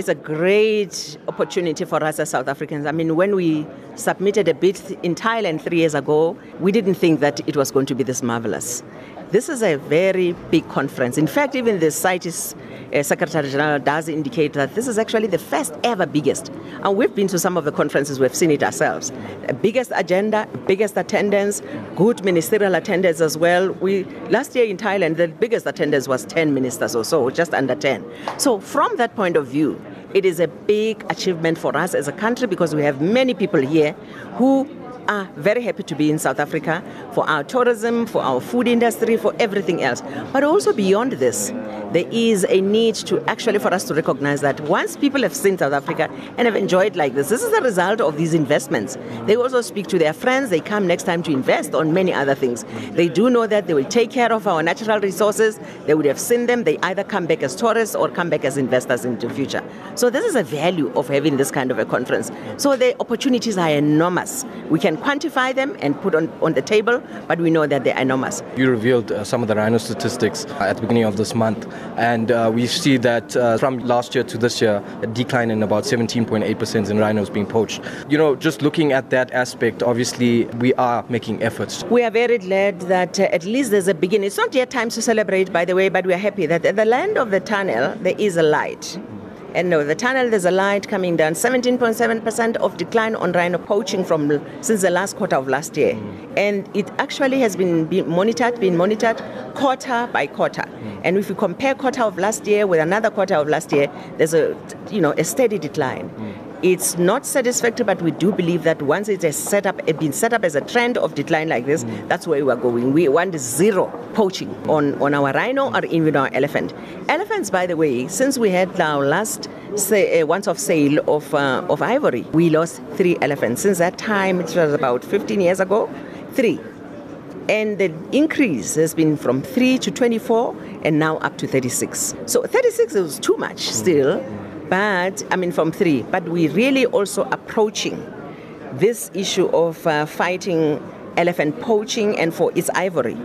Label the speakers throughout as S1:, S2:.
S1: It's a great opportunity for us as South Africans. I mean, when we submitted a bid in Thailand three years ago, we didn't think that it was going to be this marvelous. This is a very big conference. In fact, even the CITES uh, Secretary General does indicate that this is actually the first ever biggest. And we've been to some of the conferences, we've seen it ourselves. The biggest agenda, biggest attendance, good ministerial attendance as well. We last year in Thailand, the biggest attendance was 10 ministers or so, just under 10. So from that point of view, it is a big achievement for us as a country because we have many people here who are very happy to be in South Africa for our tourism, for our food industry, for everything else. But also beyond this, there is a need to actually for us to recognize that once people have seen South Africa and have enjoyed like this, this is a result of these investments. They also speak to their friends, they come next time to invest on many other things. They do know that they will take care of our natural resources, they would have seen them, they either come back as tourists or come back as investors into the future. So this is a value of having this kind of a conference. So the opportunities are enormous. We can quantify them and put on, on the table, but we know that they're enormous.
S2: You revealed uh, some of the rhino statistics at the beginning of this month, and uh, we see that uh, from last year to this year, a decline in about 17.8% in rhinos being poached. You know, just looking at that aspect, obviously we are making efforts.
S1: We are very glad that uh, at least there's a beginning. It's not yet time to celebrate, by the way, but we are happy that at the land of the tunnel, there is a light. And no, the tunnel, there's a light coming down. 17.7% of decline on rhino poaching from since the last quarter of last year. Mm. And it actually has been, been monitored, been monitored quarter by quarter. Mm. And if you compare quarter of last year with another quarter of last year, there's a you know a steady decline. Mm. It's not satisfactory, but we do believe that once it has set up, it been set up as a trend of decline like this, mm. that's where we are going. We want zero poaching on, on our rhino or even our elephant. Elephants, by the way, since we had our last say, uh, once off sale of, uh, of ivory, we lost three elephants. Since that time, it was about 15 years ago, three. And the increase has been from 3 to 24 and now up to 36. So 36 is too much still but I mean from three. But we're really also approaching this issue of uh, fighting elephant poaching and for its ivory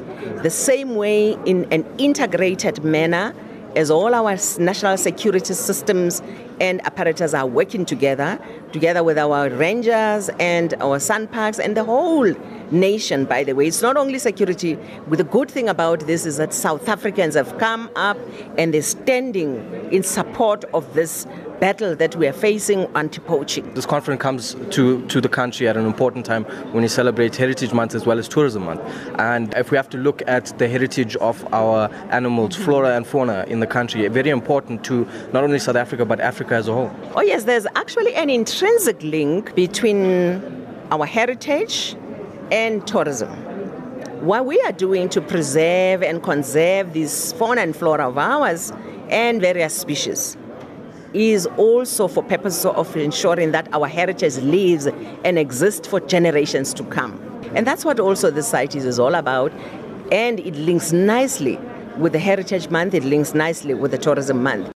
S1: the same way in an integrated manner as all our national security systems and apparatus are working together, together with our rangers and our SANParks and the whole nation, by the way. It's not only security, the good thing about this is that South Africans have come up and they're standing in support of this battle that we are facing anti-poaching.
S2: This conference comes to, to the country at an important time when we celebrate Heritage Month as well as Tourism Month. And if we have to look at the heritage of our animals, flora and fauna in the country, very important to not only South Africa but Africa as a whole.
S1: Oh yes, there's actually an intrinsic link between our heritage and tourism. What we are doing to preserve and conserve this fauna and flora of ours and various species is also for purposes of ensuring that our heritage lives and exists for generations to come. And that's what also the site is, is all about. And it links nicely with the Heritage Month, it links nicely with the Tourism Month.